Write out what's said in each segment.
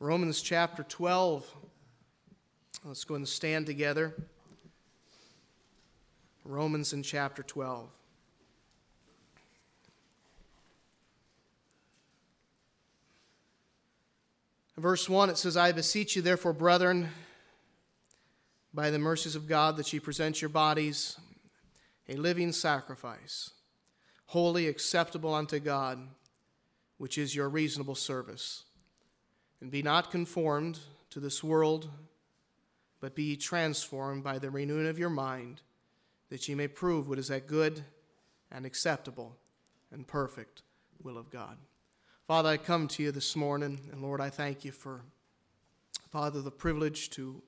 Romans chapter 12. Let's go and stand together. Romans in chapter 12. Verse 1, it says, I beseech you, therefore, brethren, by the mercies of God, that ye present your bodies a living sacrifice, holy, acceptable unto God, which is your reasonable service. And be not conformed to this world, but be transformed by the renewing of your mind, that ye may prove what is that good and acceptable and perfect will of God. Father, I come to you this morning, and Lord, I thank you for, Father, the privilege to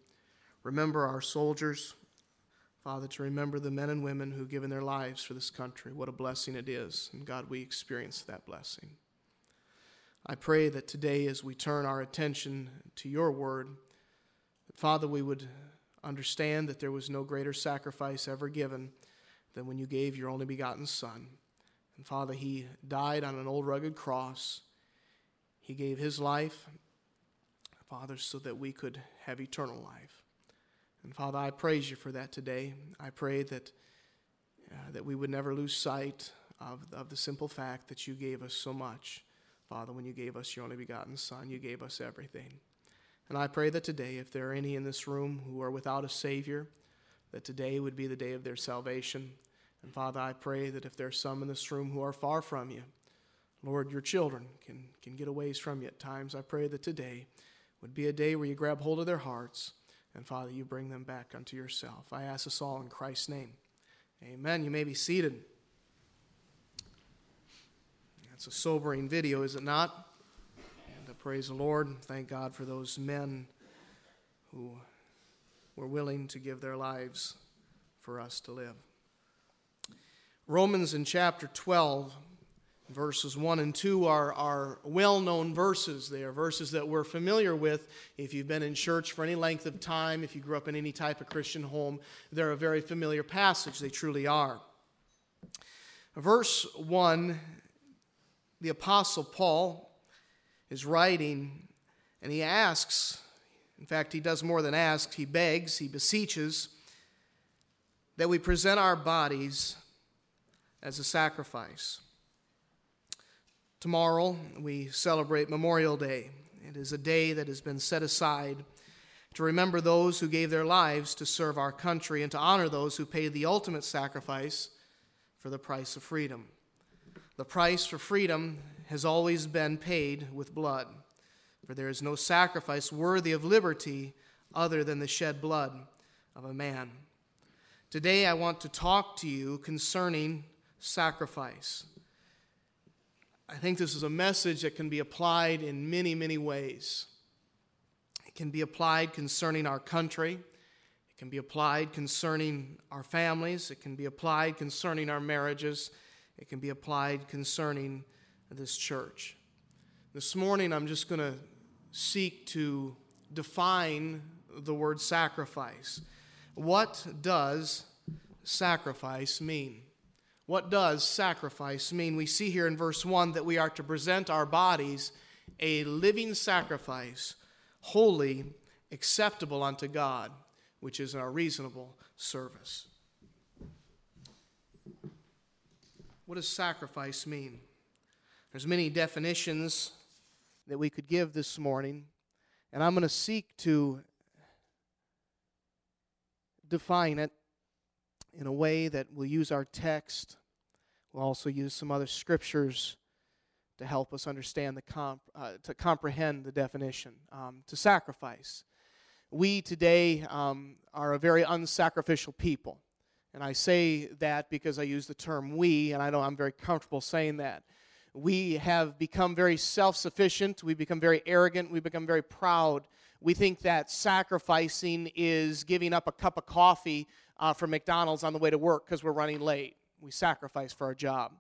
remember our soldiers. Father, to remember the men and women who've given their lives for this country. What a blessing it is. And God, we experience that blessing. I pray that today, as we turn our attention to your word, that Father, we would understand that there was no greater sacrifice ever given than when you gave your only begotten Son. And Father, he died on an old rugged cross he gave his life, Father, so that we could have eternal life. And Father, I praise you for that today. I pray that, uh, that we would never lose sight of, of the simple fact that you gave us so much. Father, when you gave us your only begotten Son, you gave us everything. And I pray that today, if there are any in this room who are without a Savior, that today would be the day of their salvation. And Father, I pray that if there are some in this room who are far from you, Lord, your children can, can get a ways from you at times. I pray that today would be a day where you grab hold of their hearts and, Father, you bring them back unto yourself. I ask us all in Christ's name. Amen. You may be seated. It's a sobering video, is it not? And praise the Lord. Thank God for those men who were willing to give their lives for us to live. Romans in chapter 12 Verses 1 and 2 are, are well known verses. They are verses that we're familiar with if you've been in church for any length of time, if you grew up in any type of Christian home. They're a very familiar passage. They truly are. Verse 1, the Apostle Paul is writing, and he asks, in fact, he does more than ask, he begs, he beseeches that we present our bodies as a sacrifice. Tomorrow, we celebrate Memorial Day. It is a day that has been set aside to remember those who gave their lives to serve our country and to honor those who paid the ultimate sacrifice for the price of freedom. The price for freedom has always been paid with blood, for there is no sacrifice worthy of liberty other than the shed blood of a man. Today, I want to talk to you concerning sacrifice. I think this is a message that can be applied in many, many ways. It can be applied concerning our country. It can be applied concerning our families. It can be applied concerning our marriages. It can be applied concerning this church. This morning, I'm just going to seek to define the word sacrifice. What does sacrifice mean? What does sacrifice mean? We see here in verse 1 that we are to present our bodies a living sacrifice, holy, acceptable unto God, which is our reasonable service. What does sacrifice mean? There's many definitions that we could give this morning, and I'm going to seek to define it in a way that will use our text We'll also use some other scriptures to help us understand the comp, uh, to comprehend the definition. Um, to sacrifice. We today um, are a very unsacrificial people. And I say that because I use the term we, and I know I'm very comfortable saying that. We have become very self sufficient. We become very arrogant. We become very proud. We think that sacrificing is giving up a cup of coffee uh, from McDonald's on the way to work because we're running late we sacrifice for our job.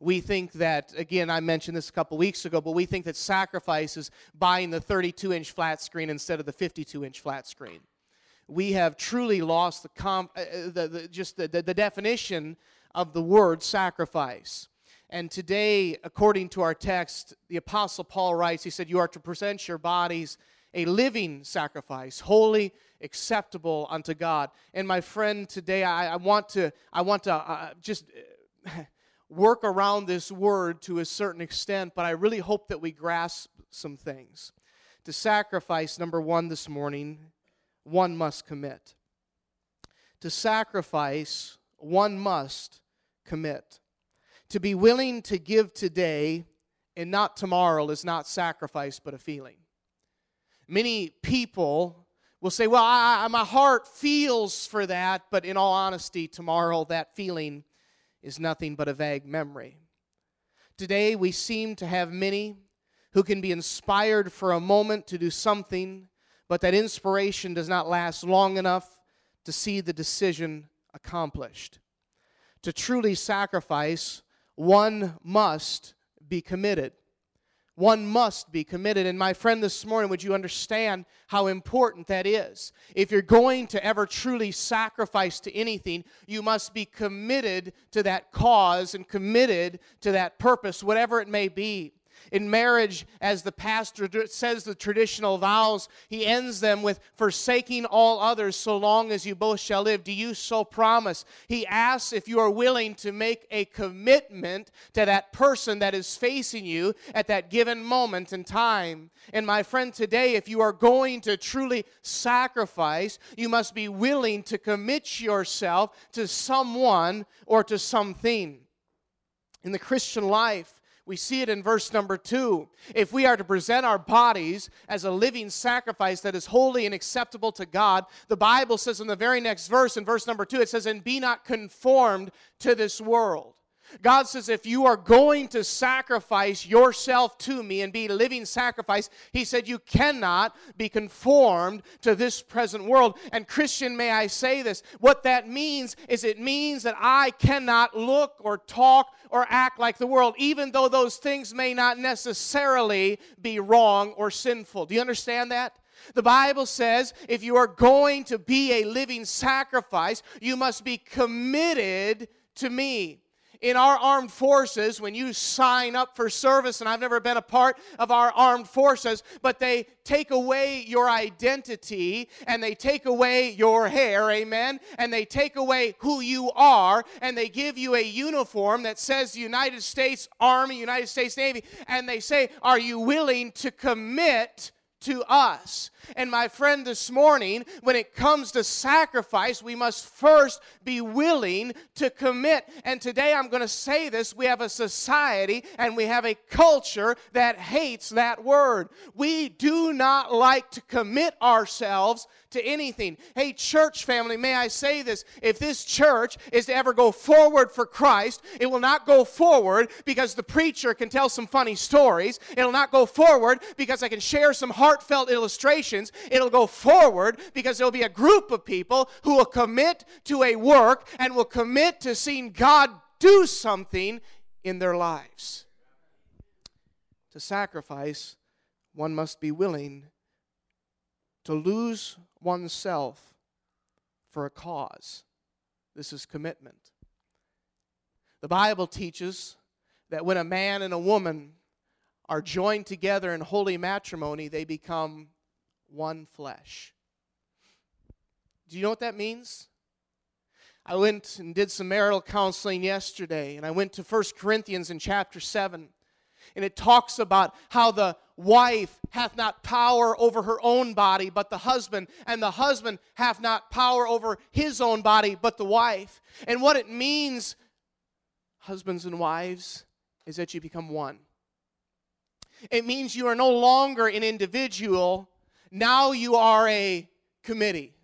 We think that, again, I mentioned this a couple weeks ago, but we think that sacrifice is buying the 32 inch flat screen instead of the 52 inch flat screen. We have truly lost the, comp, uh, uh, the, the just the, the, definition of the word sacrifice. And today, according to our text, the Apostle Paul writes, he said, You are to present your bodies a living sacrifice, holy, acceptable unto God. And my friend, today I, I want to, I want to uh, just work around this word to a certain extent, but I really hope that we grasp some things. To sacrifice, number one this morning, one must commit. To sacrifice, one must commit. To be willing to give today and not tomorrow is not sacrifice, but a feeling. Many people will say, Well, I, my heart feels for that, but in all honesty, tomorrow that feeling is nothing but a vague memory. Today, we seem to have many who can be inspired for a moment to do something, but that inspiration does not last long enough to see the decision accomplished. To truly sacrifice, one must be committed. One must be committed. And my friend, this morning, would you understand how important that is? If you're going to ever truly sacrifice to anything, you must be committed to that cause and committed to that purpose, whatever it may be. In marriage, as the pastor says the traditional vows, he ends them with forsaking all others so long as you both shall live. Do you so promise? He asks if you are willing to make a commitment to that person that is facing you at that given moment in time. And my friend, today, if you are going to truly sacrifice, you must be willing to commit yourself to someone or to something. In the Christian life, we see it in verse number two. If we are to present our bodies as a living sacrifice that is holy and acceptable to God, the Bible says in the very next verse, in verse number two, it says, And be not conformed to this world. God says, if you are going to sacrifice yourself to me and be a living sacrifice, He said, you cannot be conformed to this present world. And, Christian, may I say this? What that means is it means that I cannot look or talk or act like the world, even though those things may not necessarily be wrong or sinful. Do you understand that? The Bible says if you are going to be a living sacrifice, you must be committed to me in our armed forces, when you sign up for service, and I've never been a part of our armed forces, but they take away your identity and they take away your hair, amen, and they take away who you are, and they give you a uniform that says United States Army, United States Navy, and they say, Are you willing to commit to us. And my friend, this morning, when it comes to sacrifice, we must first be willing to commit. And today I'm going to say this we have a society and we have a culture that hates that word. We do not like to commit ourselves to anything. Hey, church family, may I say this? If this church is to ever go forward for Christ, it will not go forward because the preacher can tell some funny stories. It'll not go forward because I can share some heartfelt illustrations. It'll go forward because there'll be a group of people who will commit to a work and will commit to seeing God do something in their lives. To sacrifice, one must be willing to lose oneself for a cause. This is commitment. The Bible teaches that when a man and a woman are joined together in holy matrimony, they become one flesh. Do you know what that means? I went and did some marital counseling yesterday, and I went to 1 Corinthians in chapter 7 and it talks about how the wife hath not power over her own body, but the husband, and the husband hath not power over his own body, but the wife. And what it means, husbands and wives, is that you become one. It means you are no longer an individual, now you are a committee.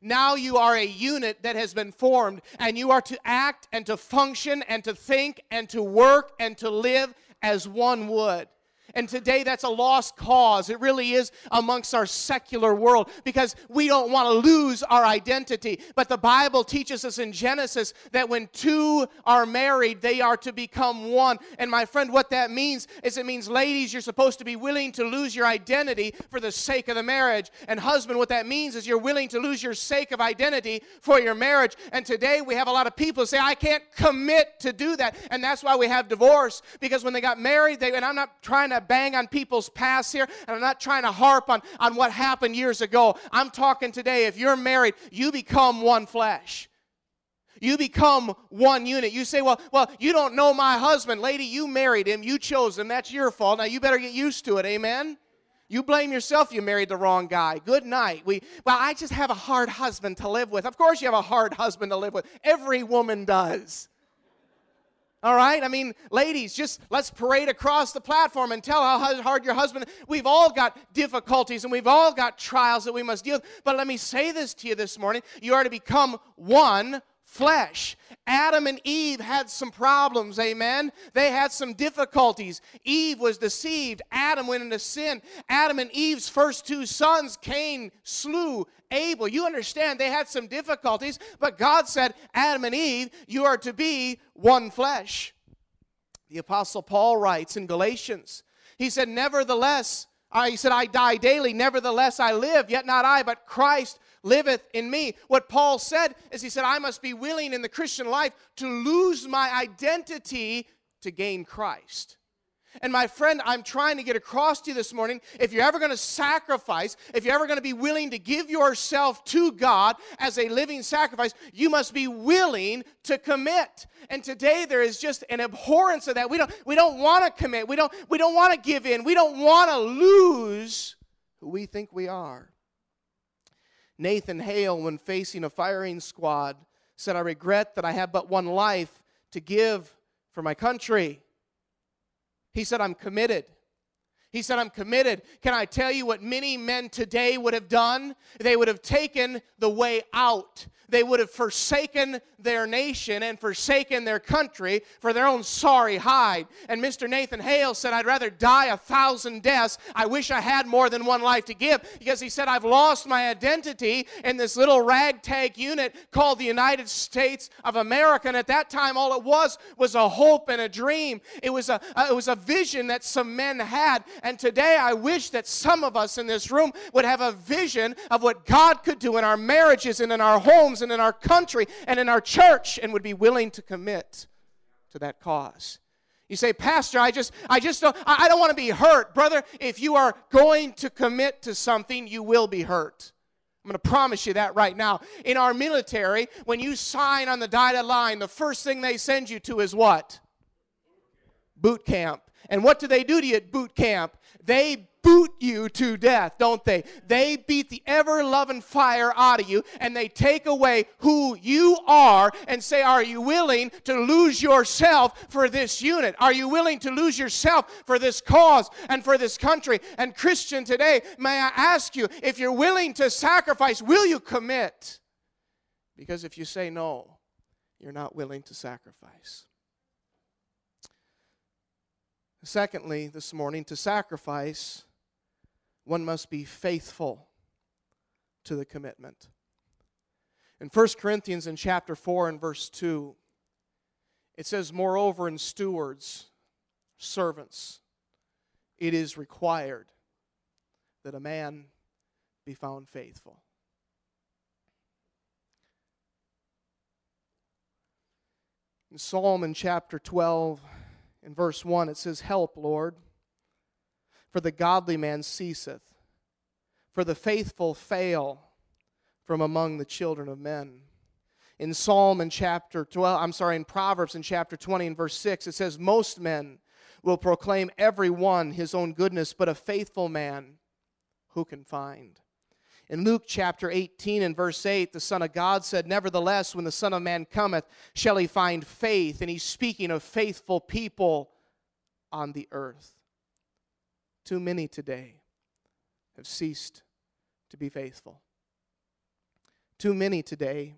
Now you are a unit that has been formed, and you are to act and to function and to think and to work and to live as one would. And today that's a lost cause. It really is amongst our secular world because we don't want to lose our identity. But the Bible teaches us in Genesis that when two are married, they are to become one. And my friend, what that means is it means, ladies, you're supposed to be willing to lose your identity for the sake of the marriage. And husband, what that means is you're willing to lose your sake of identity for your marriage. And today we have a lot of people say, I can't commit to do that. And that's why we have divorce because when they got married, they, and I'm not trying to bang on people's past here, and I'm not trying to harp on, on what happened years ago. I'm talking today, if you're married, you become one flesh. You become one unit. You say, well, well, you don't know my husband. Lady, you married him. You chose him. That's your fault. Now you better get used to it. Amen? You blame yourself you married the wrong guy. Good night. We, well, I just have a hard husband to live with. Of course you have a hard husband to live with. Every woman does. All right? I mean, ladies, just let's parade across the platform and tell how hard your husband. We've all got difficulties and we've all got trials that we must deal with. But let me say this to you this morning. You are to become one flesh. Adam and Eve had some problems, amen? They had some difficulties. Eve was deceived. Adam went into sin. Adam and Eve's first two sons, Cain slew Abel. You understand they had some difficulties, but God said, Adam and Eve, you are to be one flesh. The Apostle Paul writes in Galatians, he said, Nevertheless, I, he said, I die daily, nevertheless I live, yet not I, but Christ liveth in me. What Paul said is he said, I must be willing in the Christian life to lose my identity to gain Christ. And my friend, I'm trying to get across to you this morning if you're ever going to sacrifice, if you're ever going to be willing to give yourself to God as a living sacrifice, you must be willing to commit. And today there is just an abhorrence of that. We don't, we don't want to commit. We don't, we don't want to give in. We don't want to lose who we think we are. Nathan Hale, when facing a firing squad, said, I regret that I have but one life to give for my country. He said, I'm committed. He said, I'm committed. Can I tell you what many men today would have done? They would have taken the way out they would have forsaken their nation and forsaken their country for their own sorry hide. And Mr. Nathan Hale said, I'd rather die a thousand deaths. I wish I had more than one life to give because he said, I've lost my identity in this little ragtag unit called the United States of America. And at that time, all it was was a hope and a dream. It was a, uh, it was a vision that some men had. And today, I wish that some of us in this room would have a vision of what God could do in our marriages and in our homes homes and in our country and in our church and would be willing to commit to that cause. You say, Pastor, I just, I just don't, I don't want to be hurt. Brother, if you are going to commit to something, you will be hurt. I'm going to promise you that right now. In our military, when you sign on the dotted line, the first thing they send you to is what? Boot camp. And what do they do to you at boot camp? They boot you to death, don't they? They beat the ever loving fire out of you and they take away who you are and say, Are you willing to lose yourself for this unit? Are you willing to lose yourself for this cause and for this country? And, Christian, today, may I ask you, if you're willing to sacrifice, will you commit? Because if you say no, you're not willing to sacrifice. Secondly, this morning, to sacrifice one must be faithful to the commitment. In 1 Corinthians in chapter 4 and verse 2, it says, Moreover, in stewards, servants, it is required that a man be found faithful. In Psalm in chapter 12, in verse 1, it says, Help, Lord for the godly man ceaseth, for the faithful fail from among the children of men. In Psalm in chapter 12, I'm sorry, in Proverbs in chapter 20 and verse 6, it says, Most men will proclaim every one his own goodness, but a faithful man who can find? In Luke chapter 18 and verse 8, the Son of God said, Nevertheless, when the Son of Man cometh, shall he find faith? And he's speaking of faithful people on the earth. Too many today have ceased to be faithful. Too many today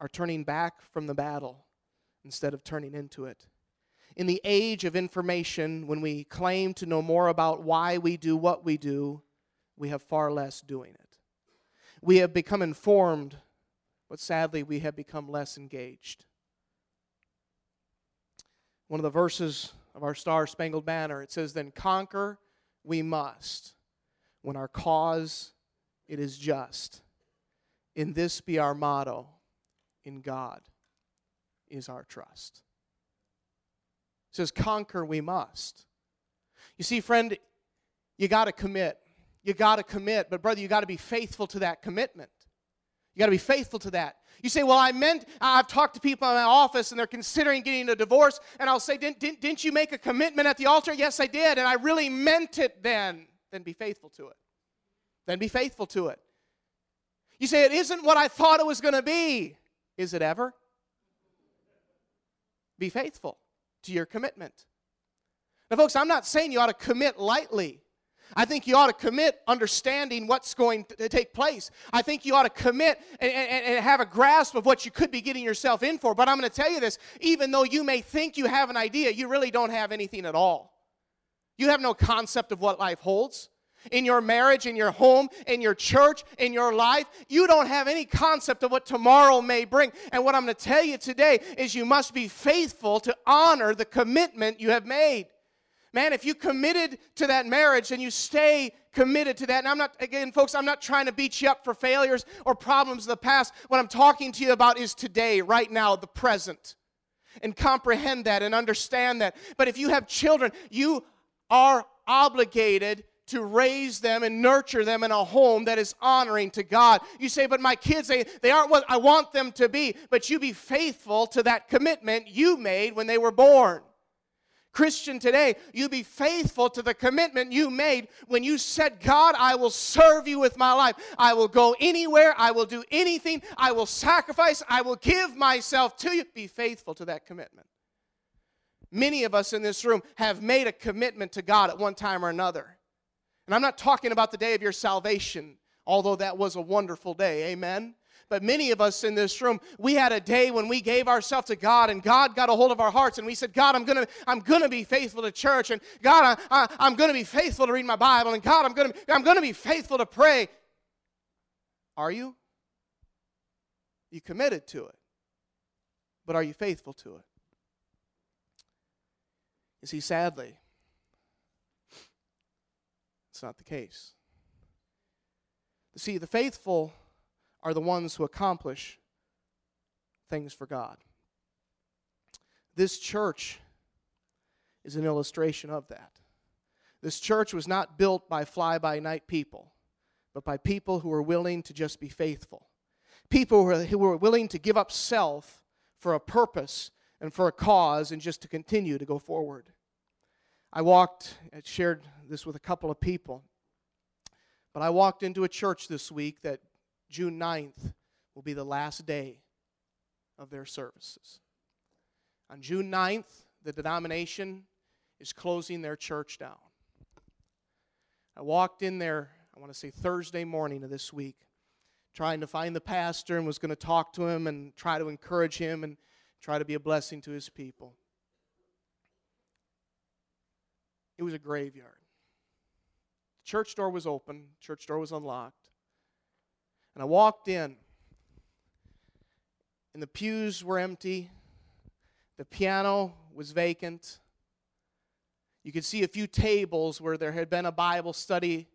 are turning back from the battle instead of turning into it. In the age of information, when we claim to know more about why we do what we do, we have far less doing it. We have become informed, but sadly, we have become less engaged. One of the verses of our Star Spangled Banner, it says, Then conquer we must when our cause it is just. In this be our motto in God is our trust. It says, Conquer we must. You see, friend, you got to commit. You got to commit. But, brother, you got to be faithful to that commitment. You got to be faithful to that. You say, Well, I meant, I've talked to people in my office and they're considering getting a divorce. And I'll say, didn't, didn't, didn't you make a commitment at the altar? Yes, I did. And I really meant it then. Then be faithful to it. Then be faithful to it. You say, It isn't what I thought it was going to be. Is it ever? Be faithful to your commitment. Now, folks, I'm not saying you ought to commit lightly. I think you ought to commit understanding what's going to take place. I think you ought to commit and, and, and, have a grasp of what you could be getting yourself in for. But I'm going to tell you this even though you may think you have an idea, you really don't have anything at all. You have no concept of what life holds. In your marriage, in your home, in your church, in your life, you don't have any concept of what tomorrow may bring. And what I'm going to tell you today is you must be faithful to honor the commitment you have made. Man, if you committed to that marriage and you stay committed to that, and I'm not, again, folks, I'm not trying to beat you up for failures or problems of the past. What I'm talking to you about is today, right now, the present. And comprehend that and understand that. But if you have children, you are obligated to raise them and nurture them in a home that is honoring to God. You say, but my kids, they, they aren't what I want them to be. But you be faithful to that commitment you made when they were born. Christian, today, you be faithful to the commitment you made when you said, God, I will serve you with my life. I will go anywhere. I will do anything. I will sacrifice. I will give myself to you. Be faithful to that commitment. Many of us in this room have made a commitment to God at one time or another. And I'm not talking about the day of your salvation, although that was a wonderful day. Amen but many of us in this room, we had a day when we gave ourselves to God and God got a hold of our hearts and we said, God, I'm to I'm gonna be faithful to church and God, I, I, am to be faithful to read my Bible and God, I'm to I'm to be faithful to pray. Are you? You committed to it, but are you faithful to it? You see, sadly, it's not the case. See, the faithful are the ones who accomplish things for God. This church is an illustration of that. This church was not built by fly by night people, but by people who were willing to just be faithful. People who were willing to give up self for a purpose and for a cause and just to continue to go forward. I walked, I shared this with a couple of people, but I walked into a church this week that June 9th will be the last day of their services. On June 9th, the denomination is closing their church down. I walked in there, I want to say Thursday morning of this week, trying to find the pastor and was going to talk to him and try to encourage him and try to be a blessing to his people. It was a graveyard. The church door was open, church door was unlocked. And I walked in, and the pews were empty, the piano was vacant. You could see a few tables where there had been a Bible study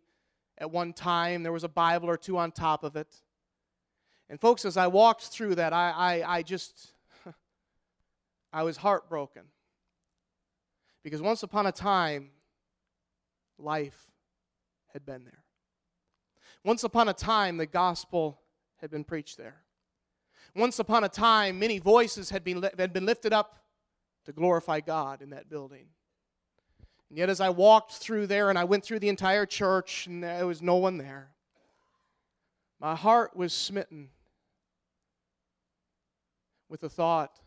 at one time, there was a Bible or two on top of it. And, folks, as I walked through that, I, I, I just, I was heartbroken. Because once upon a time, life had been there. Once upon a time, the gospel had been preached there. Once upon a time, many voices had been, had been lifted up to glorify God in that building. And yet, as I walked through there and I went through the entire church and there was no one there, my heart was smitten with the thought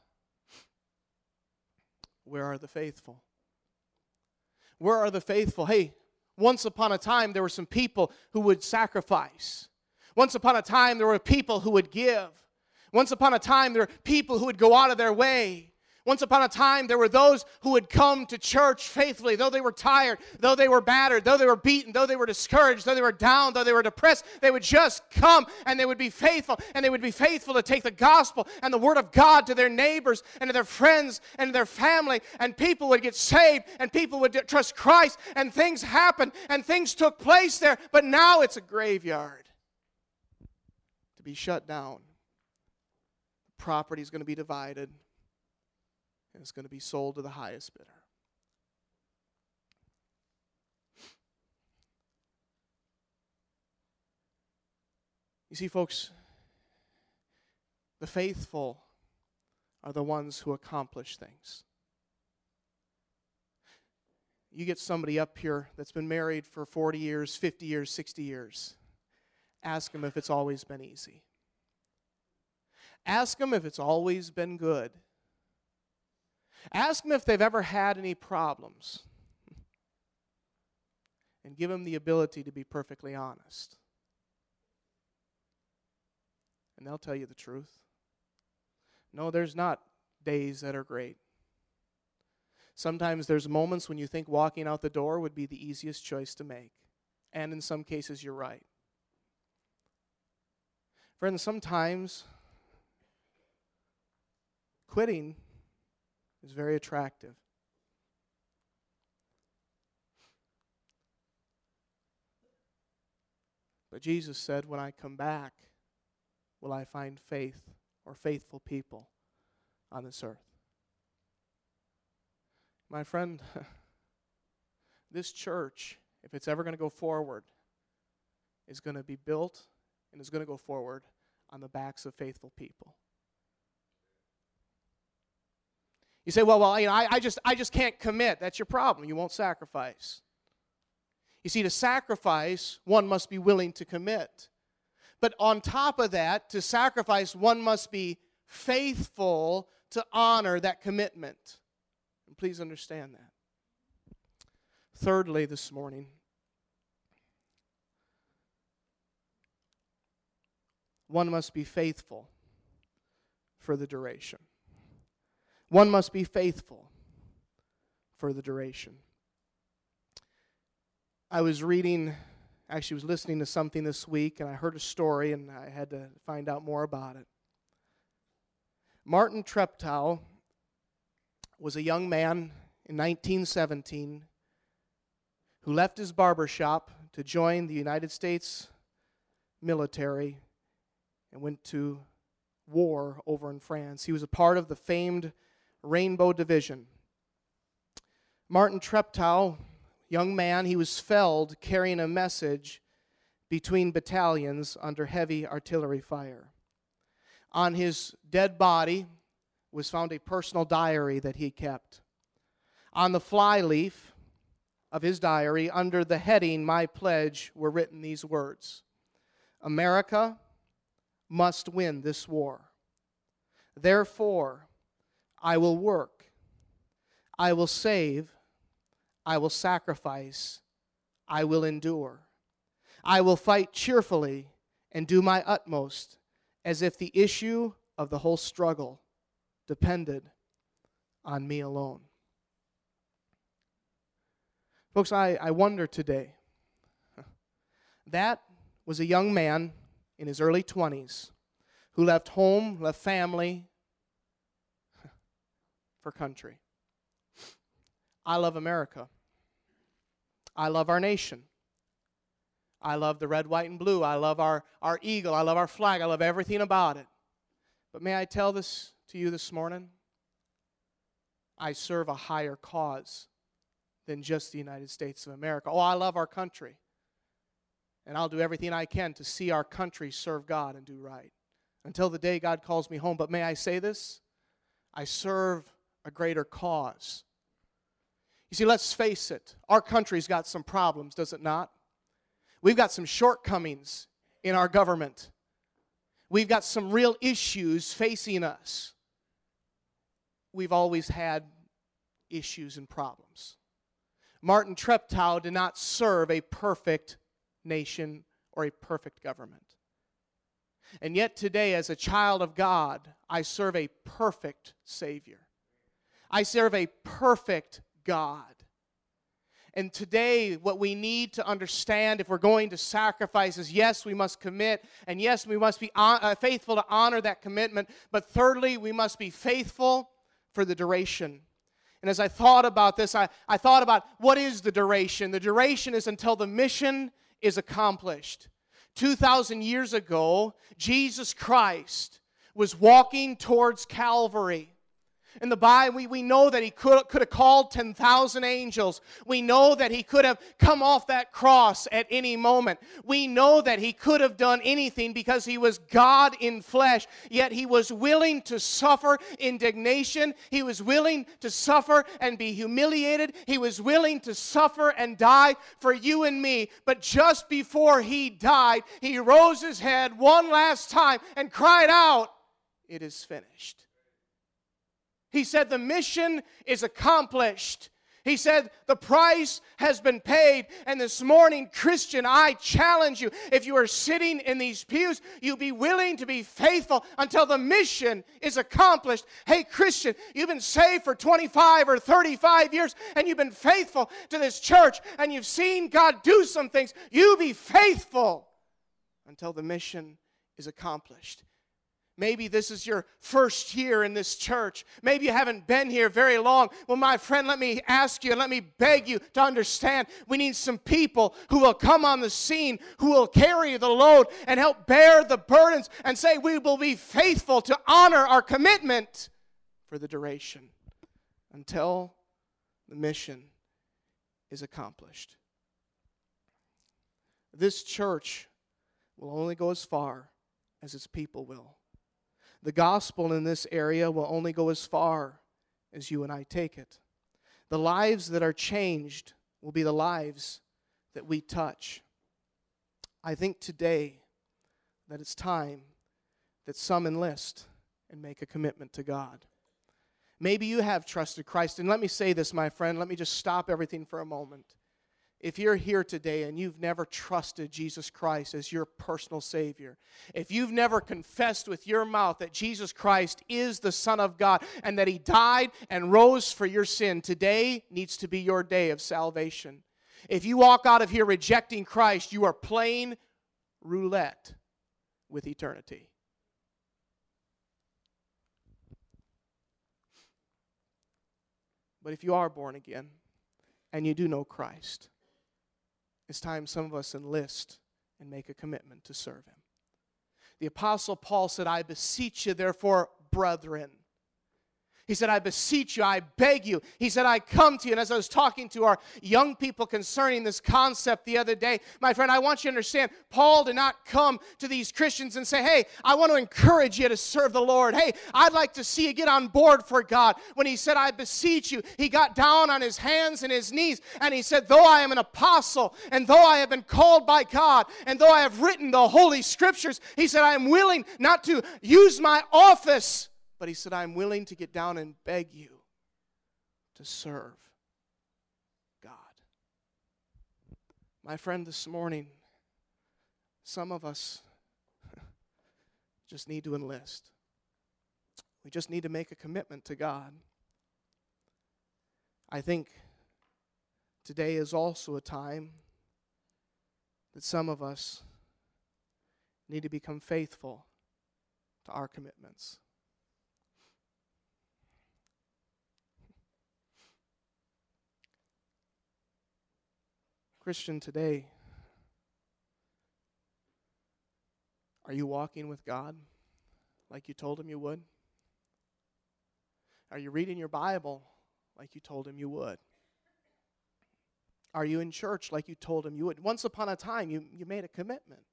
where are the faithful? Where are the faithful? Hey, once upon a time, there were some people who would sacrifice. Once upon a time, there were people who would give. Once upon a time, there were people who would go out of their way. Once upon a time, there were those who would come to church faithfully, though they were tired, though they were battered, though they were beaten, though they were discouraged, though they were down, though they were depressed. They would just come and they would be faithful, and they would be faithful to take the gospel and the word of God to their neighbors and to their friends and to their family, and people would get saved, and people would trust Christ, and things happened, and things took place there. But now it's a graveyard to be shut down. Property is going to be divided and it's going to be sold to the highest bidder. You see, folks, the faithful are the ones who accomplish things. You get somebody up here that's been married for 40 years, 50 years, 60 years. Ask them if it's always been easy. Ask them if it's always been good. Ask them if they've ever had any problems. And give them the ability to be perfectly honest. And they'll tell you the truth. No, there's not days that are great. Sometimes there's moments when you think walking out the door would be the easiest choice to make. And in some cases, you're right. Friends, sometimes quitting is very attractive. But Jesus said, When I come back, will I find faith or faithful people on this earth? My friend, this church, if it's ever going to go forward, is going to be built and is going to go forward on the backs of faithful people. You say, well, well, you know, I, I, just, I just can't commit. That's your problem. You won't sacrifice. You see, to sacrifice, one must be willing to commit. But on top of that, to sacrifice, one must be faithful to honor that commitment. And please understand that. Thirdly, this morning, one must be faithful for the duration. One must be faithful for the duration. I was reading, actually, was listening to something this week, and I heard a story, and I had to find out more about it. Martin Treptow was a young man in 1917 who left his barber shop to join the United States military and went to war over in France. He was a part of the famed Rainbow Division. Martin Treptow, young man, he was felled carrying a message between battalions under heavy artillery fire. On his dead body was found a personal diary that he kept. On the flyleaf of his diary, under the heading My Pledge, were written these words America must win this war. Therefore, I will work, I will save, I will sacrifice, I will endure. I will fight cheerfully and do my utmost as if the issue of the whole struggle depended on me alone. Folks, I, I wonder today. That was a young man in his early 20s who left home, left family, for country. I love America. I love our nation. I love the red, white, and blue. I love our, our eagle. I love our flag. I love everything about it. But may I tell this to you this morning? I serve a higher cause than just the United States of America. Oh, I love our country. And I'll do everything I can to see our country serve God and do right until the day God calls me home. But may I say this? I serve a greater cause. You see, let's face it, our country's got some problems, does it not? We've got some shortcomings in our government. We've got some real issues facing us. We've always had issues and problems. Martin Treptow did not serve a perfect nation or a perfect government. And yet, today, as a child of God, I serve a perfect Savior. I serve a perfect God. And today, what we need to understand if we're going to sacrifice is yes, we must commit, and yes, we must be uh, faithful to honor that commitment. But thirdly, we must be faithful for the duration. And as I thought about this, I, I thought about what is the duration? The duration is until the mission is accomplished. 2,000 years ago, Jesus Christ was walking towards Calvary. In the Bible, we, we know that he could, could have called 10,000 angels. We know that he could have come off that cross at any moment. We know that he could have done anything because he was God in flesh, yet he was willing to suffer indignation. He was willing to suffer and be humiliated. He was willing to suffer and die for you and me. But just before he died, he rose his head one last time and cried out, It is finished. He said, The mission is accomplished. He said, The price has been paid. And this morning, Christian, I challenge you if you are sitting in these pews, you be willing to be faithful until the mission is accomplished. Hey, Christian, you've been saved for 25 or 35 years and you've been faithful to this church and you've seen God do some things. You be faithful until the mission is accomplished. Maybe this is your first year in this church. Maybe you haven't been here very long. Well, my friend, let me ask you and let me beg you to understand we need some people who will come on the scene, who will carry the load and help bear the burdens and say, We will be faithful to honor our commitment for the duration until the mission is accomplished. This church will only go as far as its people will. The gospel in this area will only go as far as you and I take it. The lives that are changed will be the lives that we touch. I think today that it's time that some enlist and make a commitment to God. Maybe you have trusted Christ. And let me say this, my friend. Let me just stop everything for a moment. If you're here today and you've never trusted Jesus Christ as your personal Savior, if you've never confessed with your mouth that Jesus Christ is the Son of God and that He died and rose for your sin, today needs to be your day of salvation. If you walk out of here rejecting Christ, you are playing roulette with eternity. But if you are born again and you do know Christ, it's time some of us enlist and make a commitment to serve Him. The Apostle Paul said, I beseech you, therefore, brethren he said, I beseech you, I beg you. He said, I come to you. And as I was talking to our young people concerning this concept the other day, my friend, I want you to understand Paul did not come to these Christians and say, Hey, I want to encourage you to serve the Lord. Hey, I'd like to see you get on board for God. When he said, I beseech you, he got down on his hands and his knees and he said, Though I am an apostle and though I have been called by God and though I have written the Holy Scriptures, he said, I am willing not to use my office but he said, I'm willing to get down and beg you to serve God. My friend, this morning, some of us just need to enlist. We just need to make a commitment to God. I think today is also a time that some of us need to become faithful to our commitments. Christian, today, are you walking with God like you told him you would? Are you reading your Bible like you told him you would? Are you in church like you told him you would? Once upon a time, you, you made a commitment.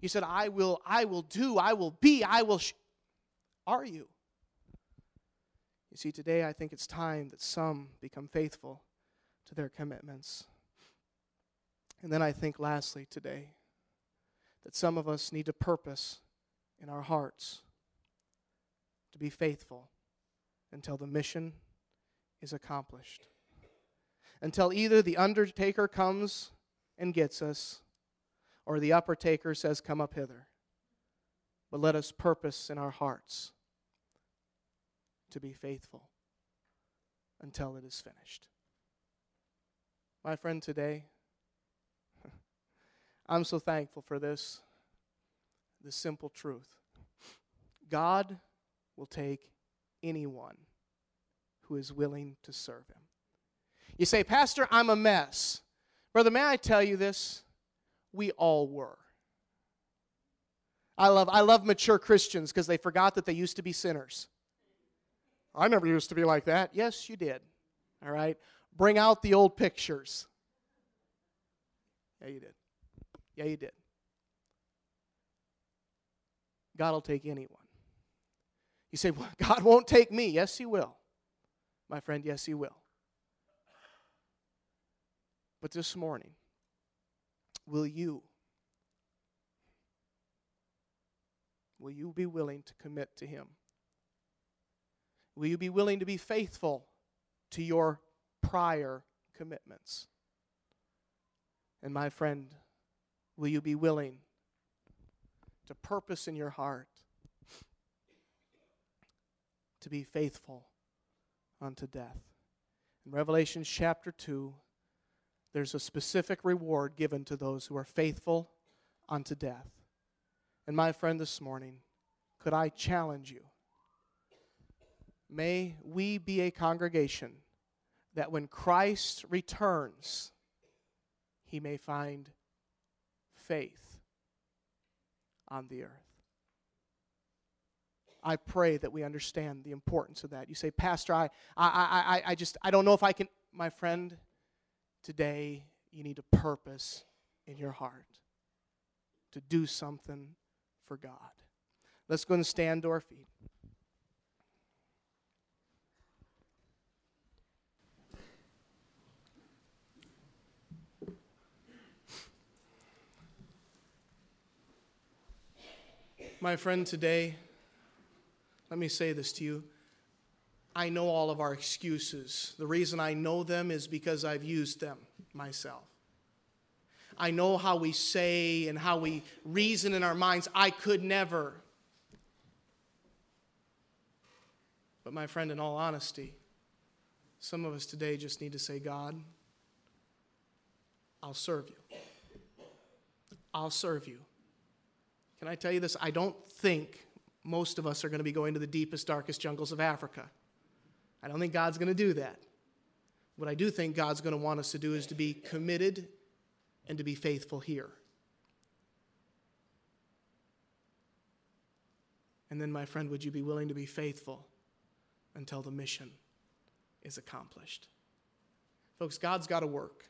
You said, I will, I will do, I will be, I will. Sh-. Are you? You see, today I think it's time that some become faithful to their commitments. And then I think, lastly, today, that some of us need to purpose in our hearts to be faithful until the mission is accomplished. Until either the undertaker comes and gets us, or the upper taker says, Come up hither. But let us purpose in our hearts to be faithful until it is finished. My friend, today, I'm so thankful for this, this simple truth. God will take anyone who is willing to serve him. You say, Pastor, I'm a mess. Brother, may I tell you this? We all were. I love, I love mature Christians because they forgot that they used to be sinners. I never used to be like that. Yes, you did. All right? Bring out the old pictures. Yeah, you did. Yeah, you did. God will take anyone. You say, well, God won't take me. Yes, He will. My friend, yes, He will. But this morning, will you? Will you be willing to commit to Him? Will you be willing to be faithful to your prior commitments? And my friend, will you be willing to purpose in your heart to be faithful unto death? In Revelation chapter 2, there's a specific reward given to those who are faithful unto death. And my friend, this morning, could I challenge you? May we be a congregation that when Christ returns, he may find faith on the earth. I pray that we understand the importance of that. You say, Pastor, I, I, I, I just, I don't know if I can. My friend, today you need a purpose in your heart to do something for God. Let's go and stand to our feet. My friend, today, let me say this to you. I know all of our excuses. The reason I know them is because I've used them myself. I know how we say and how we reason in our minds, I could never. But, my friend, in all honesty, some of us today just need to say, God, I'll serve you. I'll serve you. Can I tell you this? I don't think most of us are going to be going to the deepest, darkest jungles of Africa. I don't think God's going to do that. What I do think God's going to want us to do is to be committed and to be faithful here. And then, my friend, would you be willing to be faithful until the mission is accomplished? Folks, God's got to work.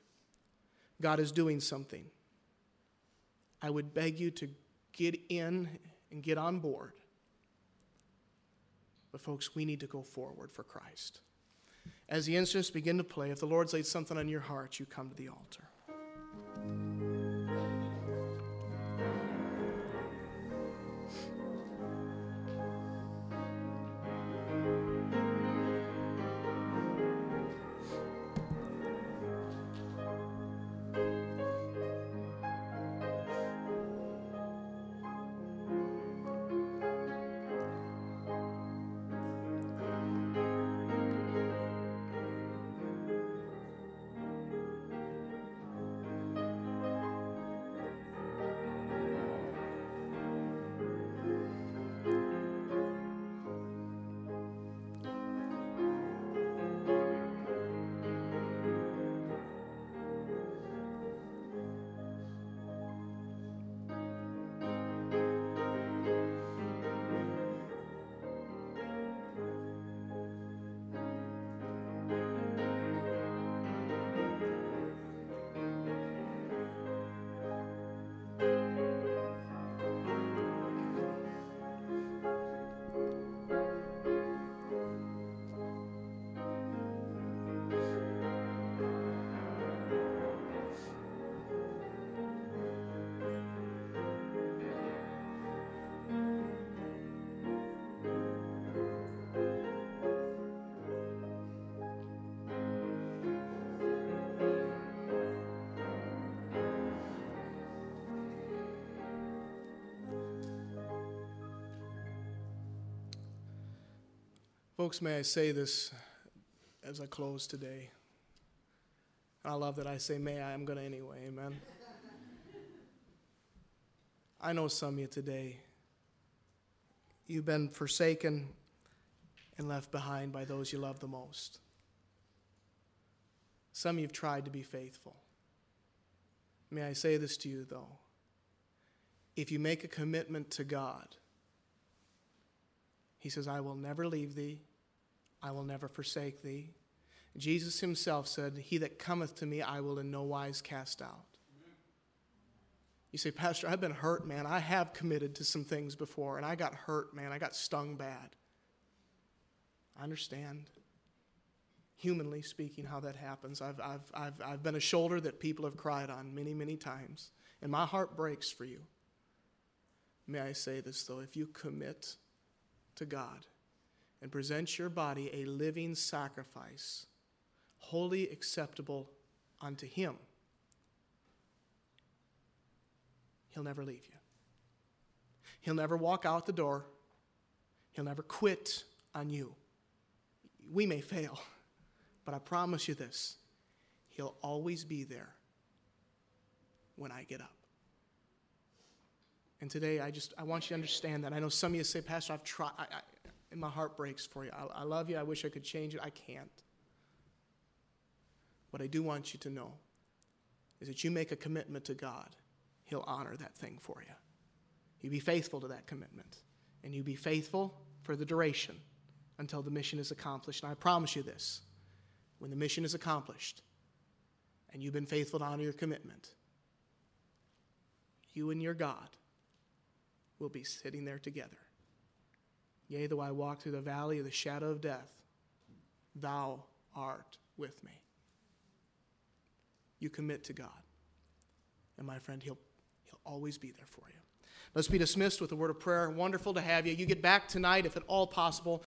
God is doing something. I would beg you to get in and get on board. But, folks, we need to go forward for Christ. As the instruments begin to play, if the Lord's laid something on your heart, you come to the altar. Folks, may I say this? as I close today. I love that I say, May I, I'm going to anyway. Amen. I know some of you today, you've been forsaken and left behind by those you love the most. Some of you have tried to be faithful. May I say this to you, though? If you make a commitment to God, He says, I will never leave thee, I will never forsake thee. Jesus Himself said, He that cometh to me, I will in no wise cast out. You say, Pastor, I've been hurt, man. I have committed to some things before, and I got hurt, man. I got stung bad. I understand, humanly speaking, how that happens. I've, I've, I've, I've been a shoulder that people have cried on many, many times, and my heart breaks for you. May I say this, though? If you commit to God and present your body a living sacrifice, wholly acceptable unto Him, He'll never leave you. He'll never walk out the door. He'll never quit on you. We may fail, but I promise you this He'll always be there when I get up. And today, I just I want you to understand that. I know some of you say, Pastor, I've tried, I, I, and my heart breaks for you. I, I love you. I wish I could change it. I can't. What I do want you to know is that you make a commitment to God He'll honor that thing for you. You be faithful to that commitment, and you be faithful for the duration until the mission is accomplished. And I promise you this when the mission is accomplished and you've been faithful to honor your commitment, you and your God will be sitting there together. Yea, though I walk through the valley of the shadow of death, thou art with me. You commit to God. And my friend, He'll He'll always be there for you. Let's be dismissed with a word of prayer. Wonderful to have you. You get back tonight, if at all possible.